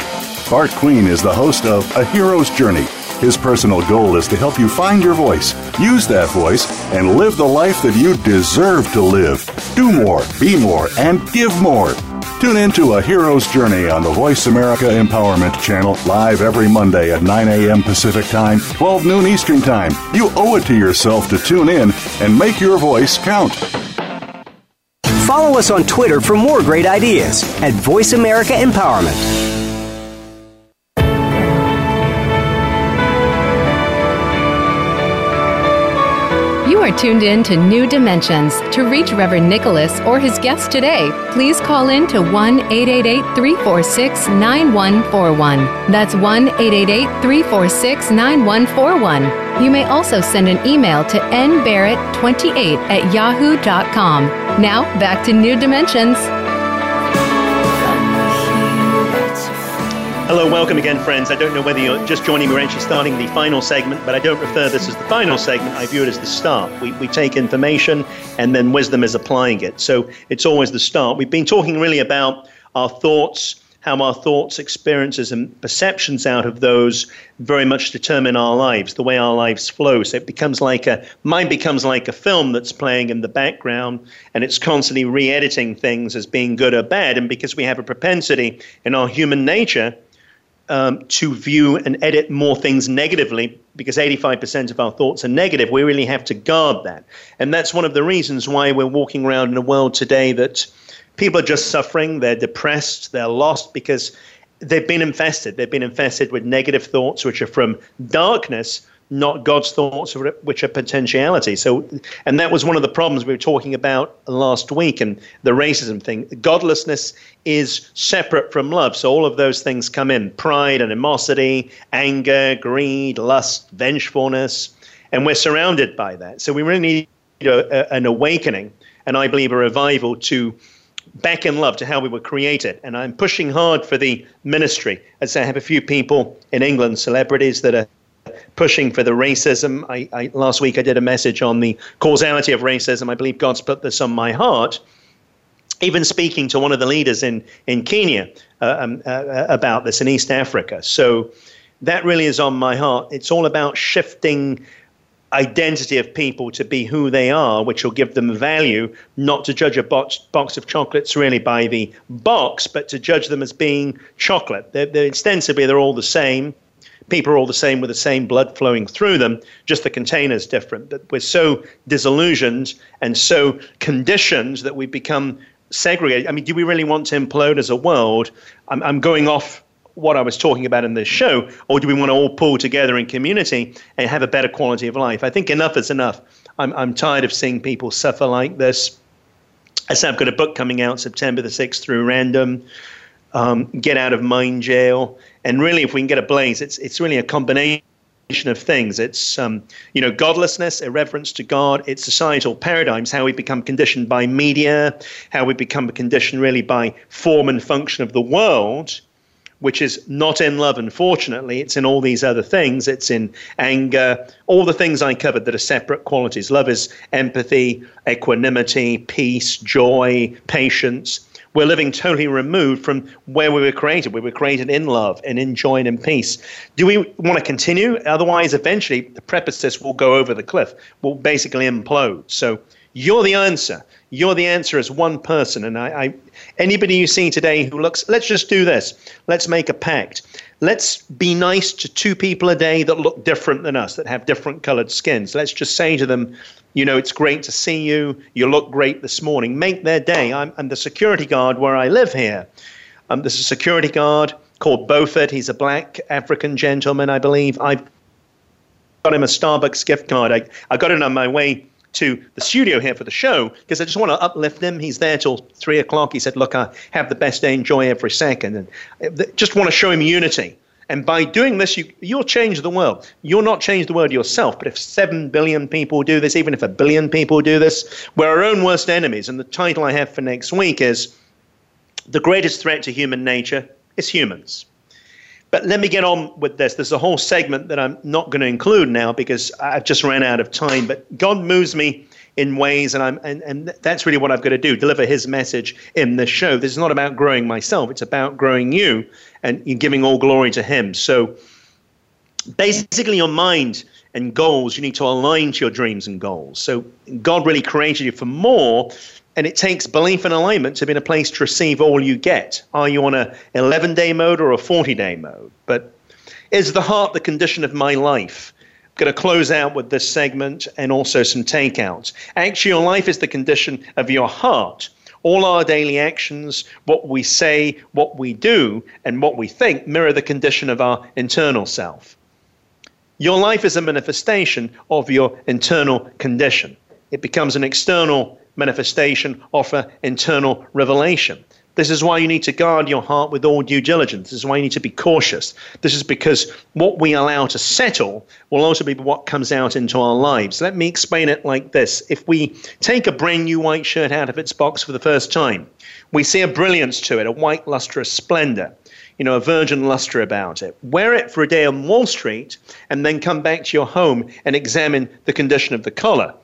S6: Bart Queen is the host of A Hero's Journey. His personal goal is to help you find your voice, use that voice, and live the life that you deserve to live. Do more, be more, and give more. Tune in to A Hero's Journey on the Voice America Empowerment Channel, live every Monday at 9 a.m. Pacific Time, 12 noon Eastern Time. You owe it to yourself to tune in and make your voice count.
S5: Follow us on Twitter for more great ideas at Voice America Empowerment.
S2: Are tuned in to New Dimensions. To reach Reverend Nicholas or his guest today, please call in to 1 888 346 9141. That's 1 888 346 9141. You may also send an email to nbarrett28 at yahoo.com. Now, back to New Dimensions.
S3: Hello, welcome again, friends. I don't know whether you're just joining me. We're actually starting the final segment, but I don't refer this as the final segment. I view it as the start. We, we take information and then wisdom is applying it. So it's always the start. We've been talking really about our thoughts, how our thoughts, experiences, and perceptions out of those very much determine our lives, the way our lives flow. So it becomes like a mind becomes like a film that's playing in the background, and it's constantly re-editing things as being good or bad. And because we have a propensity in our human nature um, to view and edit more things negatively because 85% of our thoughts are negative. We really have to guard that. And that's one of the reasons why we're walking around in a world today that people are just suffering, they're depressed, they're lost because they've been infested. They've been infested with negative thoughts, which are from darkness not God's thoughts, which are potentiality. So, and that was one of the problems we were talking about last week and the racism thing. Godlessness is separate from love. So all of those things come in pride, animosity, anger, greed, lust, vengefulness. And we're surrounded by that. So we really need a, an awakening, and I believe a revival to back in love to how we were created. And I'm pushing hard for the ministry. As I have a few people in England, celebrities that are pushing for the racism. I, I, last week I did a message on the causality of racism. I believe God's put this on my heart. Even speaking to one of the leaders in in Kenya uh, um, uh, uh, about this in East Africa. So that really is on my heart. It's all about shifting identity of people to be who they are, which will give them value, not to judge a box, box of chocolates really by the box, but to judge them as being chocolate. They're, they're ostensibly, they're all the same people are all the same with the same blood flowing through them, just the container is different. But we're so disillusioned and so conditioned that we become segregated. I mean, do we really want to implode as a world? I'm, I'm going off what I was talking about in this show, or do we want to all pull together in community and have a better quality of life? I think enough is enough. I'm, I'm tired of seeing people suffer like this. I said I've got a book coming out September the 6th through Random um, get out of mind jail. And really, if we can get a blaze, it's it's really a combination of things. It's um, you know godlessness, irreverence to God. It's societal paradigms, how we become conditioned by media, how we become conditioned really by form and function of the world, which is not in love. Unfortunately, it's in all these other things. It's in anger, all the things I covered that are separate qualities. Love is empathy, equanimity, peace, joy, patience we're living totally removed from where we were created. We were created in love and in joy and in peace. Do we want to continue? Otherwise, eventually, the precipice will go over the cliff, will basically implode. So you're the answer. You're the answer as one person. And I, I anybody you see today who looks, let's just do this. Let's make a pact. Let's be nice to two people a day that look different than us, that have different colored skins. Let's just say to them, you know, it's great to see you. You look great this morning. Make their day. I'm, I'm the security guard where I live here. Um, there's a security guard called Beaufort. He's a black African gentleman, I believe. I've got him a Starbucks gift card. I, I got it on my way to the studio here for the show because I just want to uplift him. He's there till three o'clock. He said, Look, I have the best day, enjoy every second. And uh, just want to show him unity. And by doing this, you, you'll change the world. You'll not change the world yourself, but if 7 billion people do this, even if a billion people do this, we're our own worst enemies. And the title I have for next week is The Greatest Threat to Human Nature is Humans. But let me get on with this. There's a whole segment that I'm not going to include now because I've just ran out of time. But God moves me in ways, and I'm and, and that's really what I've got to do: deliver His message in this show. This is not about growing myself; it's about growing you and giving all glory to Him. So, basically, your mind and goals, you need to align to your dreams and goals. So God really created you for more, and it takes belief and alignment to be in a place to receive all you get. Are you on a 11 day mode or a 40 day mode? But is the heart the condition of my life? I'm going to close out with this segment and also some takeouts. Actually, your life is the condition of your heart. All our daily actions, what we say, what we do, and what we think mirror the condition of our internal self. Your life is a manifestation of your internal condition. It becomes an external manifestation offer, internal revelation. This is why you need to guard your heart with all due diligence. This is why you need to be cautious. This is because what we allow to settle will also be what comes out into our lives. Let me explain it like this. If we take a brand new white shirt out of its box for the first time, we see a brilliance to it, a white lustrous splendor you know, a virgin luster about it. Wear it for a day on Wall Street and then come back to your home and examine the condition of the collar.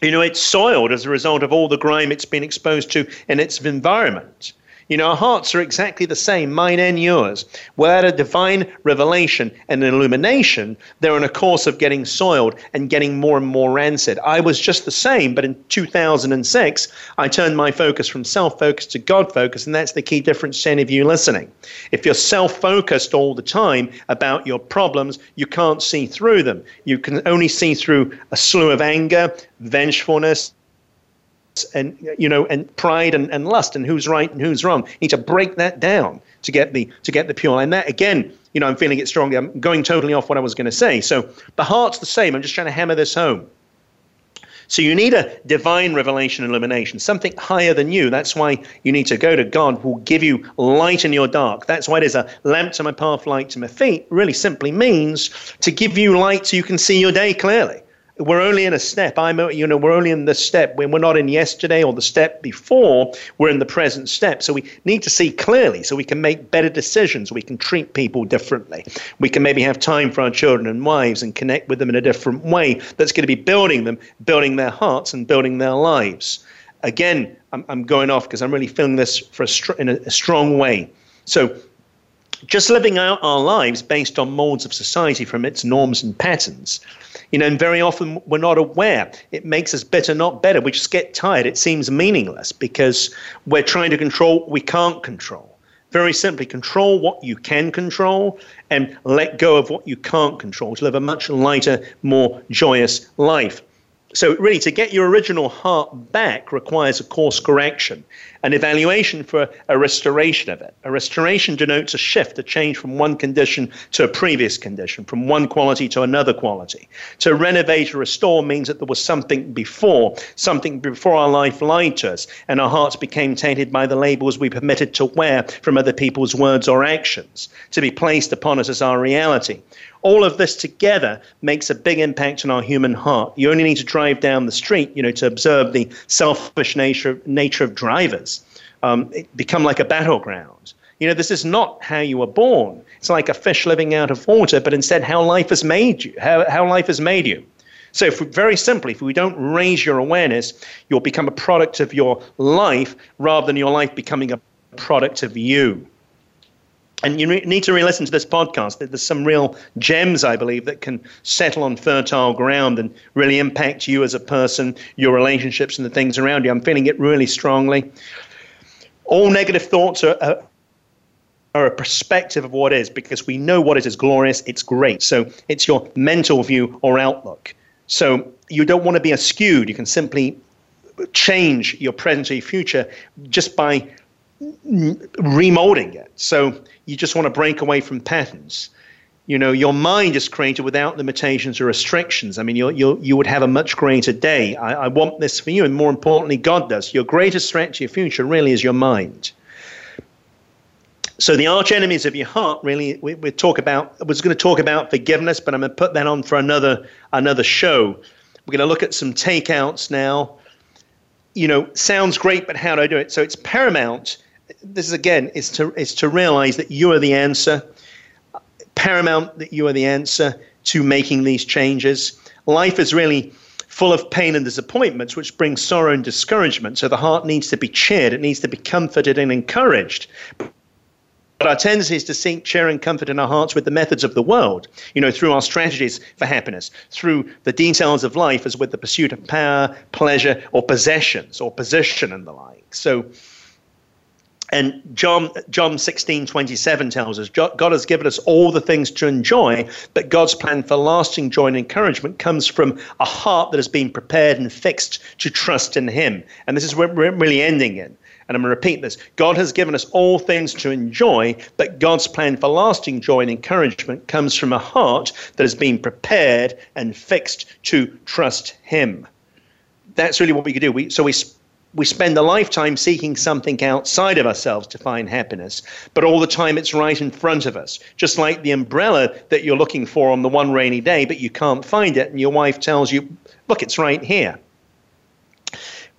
S3: You know, it's soiled as a result of all the grime it's been exposed to in its environment. You know, our hearts are exactly the same, mine and yours. Without a divine revelation and an illumination, they're on a course of getting soiled and getting more and more rancid. I was just the same, but in 2006, I turned my focus from self focus to God focus, and that's the key difference to any of you listening. If you're self focused all the time about your problems, you can't see through them. You can only see through a slew of anger, vengefulness, and you know and pride and, and lust and who's right and who's wrong. You need to break that down to get the to get the pure. And that again, you know, I'm feeling it strongly. I'm going totally off what I was going to say. So the heart's the same. I'm just trying to hammer this home. So you need a divine revelation illumination, something higher than you. That's why you need to go to God who will give you light in your dark. That's why there's a lamp to my path, light to my feet. Really simply means to give you light so you can see your day clearly we're only in a step. I'm, you know, we're only in the step when we're not in yesterday or the step before. We're in the present step. So we need to see clearly, so we can make better decisions. We can treat people differently. We can maybe have time for our children and wives and connect with them in a different way. That's going to be building them, building their hearts, and building their lives. Again, I'm, I'm going off because I'm really feeling this for a str- in a, a strong way. So just living out our lives based on molds of society from its norms and patterns. You know, and very often we're not aware. It makes us bitter, not better. We just get tired. It seems meaningless because we're trying to control what we can't control. Very simply, control what you can control and let go of what you can't control to live a much lighter, more joyous life. So, really, to get your original heart back requires a course correction an evaluation for a restoration of it. A restoration denotes a shift, a change from one condition to a previous condition, from one quality to another quality. To renovate or restore means that there was something before, something before our life lied to us, and our hearts became tainted by the labels we permitted to wear from other people's words or actions, to be placed upon us as our reality. All of this together makes a big impact on our human heart. You only need to drive down the street, you know, to observe the selfish nature nature of drivers. Um, it become like a battleground. You know, this is not how you were born. It's like a fish living out of water, but instead how life has made you, how, how life has made you. So, if very simply, if we don't raise your awareness, you'll become a product of your life rather than your life becoming a product of you and you re- need to re-listen to this podcast. There's some real gems, I believe, that can settle on fertile ground and really impact you as a person, your relationships, and the things around you. I'm feeling it really strongly. All negative thoughts are, are, are a perspective of what is, because we know what is is glorious. It's great. So it's your mental view or outlook. So you don't want to be skewed. You can simply change your present or your future just by remolding it. So you just want to break away from patterns. You know, your mind is created without limitations or restrictions. I mean, you you you would have a much greater day. I, I want this for you, and more importantly, God does. Your greatest threat to your future really is your mind. So the arch enemies of your heart really we, we talk about I was going to talk about forgiveness, but I'm going to put that on for another another show. We're going to look at some takeouts now. You know, sounds great, but how do I do it? So it's paramount this is again is to is to realize that you are the answer paramount that you are the answer to making these changes. Life is really full of pain and disappointments which bring sorrow and discouragement. So the heart needs to be cheered. It needs to be comforted and encouraged. But our tendency is to seek cheer and comfort in our hearts with the methods of the world, you know, through our strategies for happiness, through the details of life, as with the pursuit of power, pleasure, or possessions, or position and the like. So, and John John 16, 27 tells us God has given us all the things to enjoy, but God's plan for lasting joy and encouragement comes from a heart that has been prepared and fixed to trust in Him. And this is where we're really ending in. And I'm going to repeat this God has given us all things to enjoy, but God's plan for lasting joy and encouragement comes from a heart that has been prepared and fixed to trust Him. That's really what we could do. We, so we we spend a lifetime seeking something outside of ourselves to find happiness, but all the time it's right in front of us. Just like the umbrella that you're looking for on the one rainy day, but you can't find it, and your wife tells you, Look, it's right here.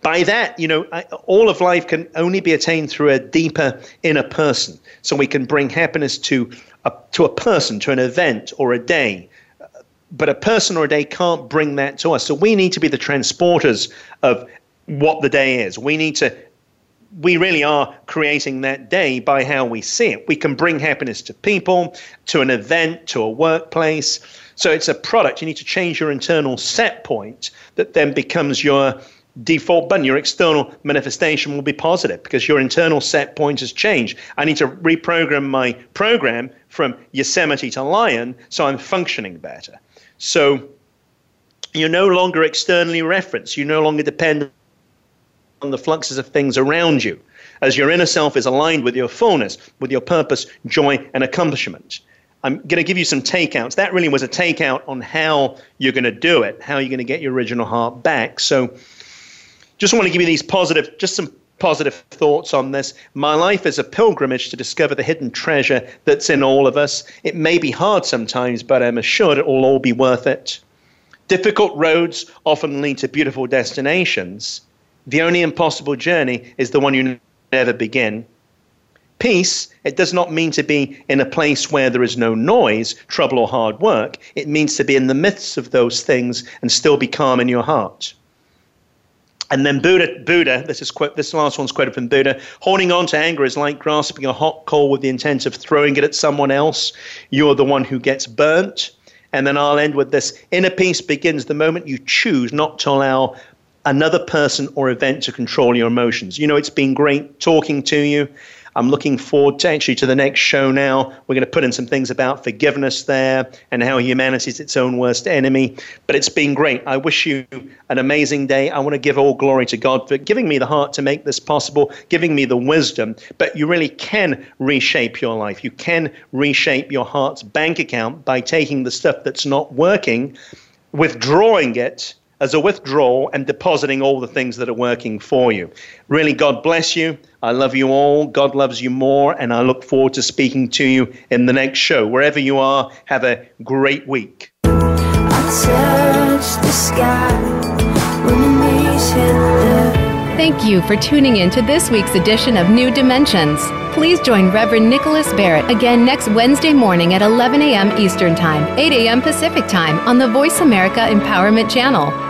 S3: By that, you know, all of life can only be attained through a deeper inner person. So we can bring happiness to a, to a person, to an event or a day. But a person or a day can't bring that to us. So we need to be the transporters of what the day is. We need to we really are creating that day by how we see it. We can bring happiness to people, to an event, to a workplace. So it's a product. You need to change your internal set point that then becomes your default button. Your external manifestation will be positive because your internal set point has changed. I need to reprogram my program from Yosemite to Lion so I'm functioning better. So you're no longer externally referenced. You no longer depend on the fluxes of things around you, as your inner self is aligned with your fullness, with your purpose, joy, and accomplishment. I'm going to give you some takeouts. That really was a takeout on how you're going to do it, how you're going to get your original heart back. So, just want to give you these positive, just some positive thoughts on this. My life is a pilgrimage to discover the hidden treasure that's in all of us. It may be hard sometimes, but I'm assured it will all be worth it. Difficult roads often lead to beautiful destinations. The only impossible journey is the one you never begin. Peace, it does not mean to be in a place where there is no noise, trouble, or hard work. It means to be in the midst of those things and still be calm in your heart. And then Buddha, Buddha, this is quote, this last one's quoted from Buddha. Holding on to anger is like grasping a hot coal with the intent of throwing it at someone else. You're the one who gets burnt. And then I'll end with this: inner peace begins the moment you choose not to allow another person or event to control your emotions. You know, it's been great talking to you. I'm looking forward to actually to the next show now. We're going to put in some things about forgiveness there and how humanity is its own worst enemy. But it's been great. I wish you an amazing day. I want to give all glory to God for giving me the heart to make this possible, giving me the wisdom. But you really can reshape your life. You can reshape your heart's bank account by taking the stuff that's not working, withdrawing it as a withdrawal and depositing all the things that are working for you. Really, God bless you. I love you all. God loves you more. And I look forward to speaking to you in the next show. Wherever you are, have a great week.
S2: Thank you for tuning in to this week's edition of New Dimensions. Please join Reverend Nicholas Barrett again next Wednesday morning at 11 a.m. Eastern Time, 8 a.m. Pacific Time on the Voice America Empowerment Channel.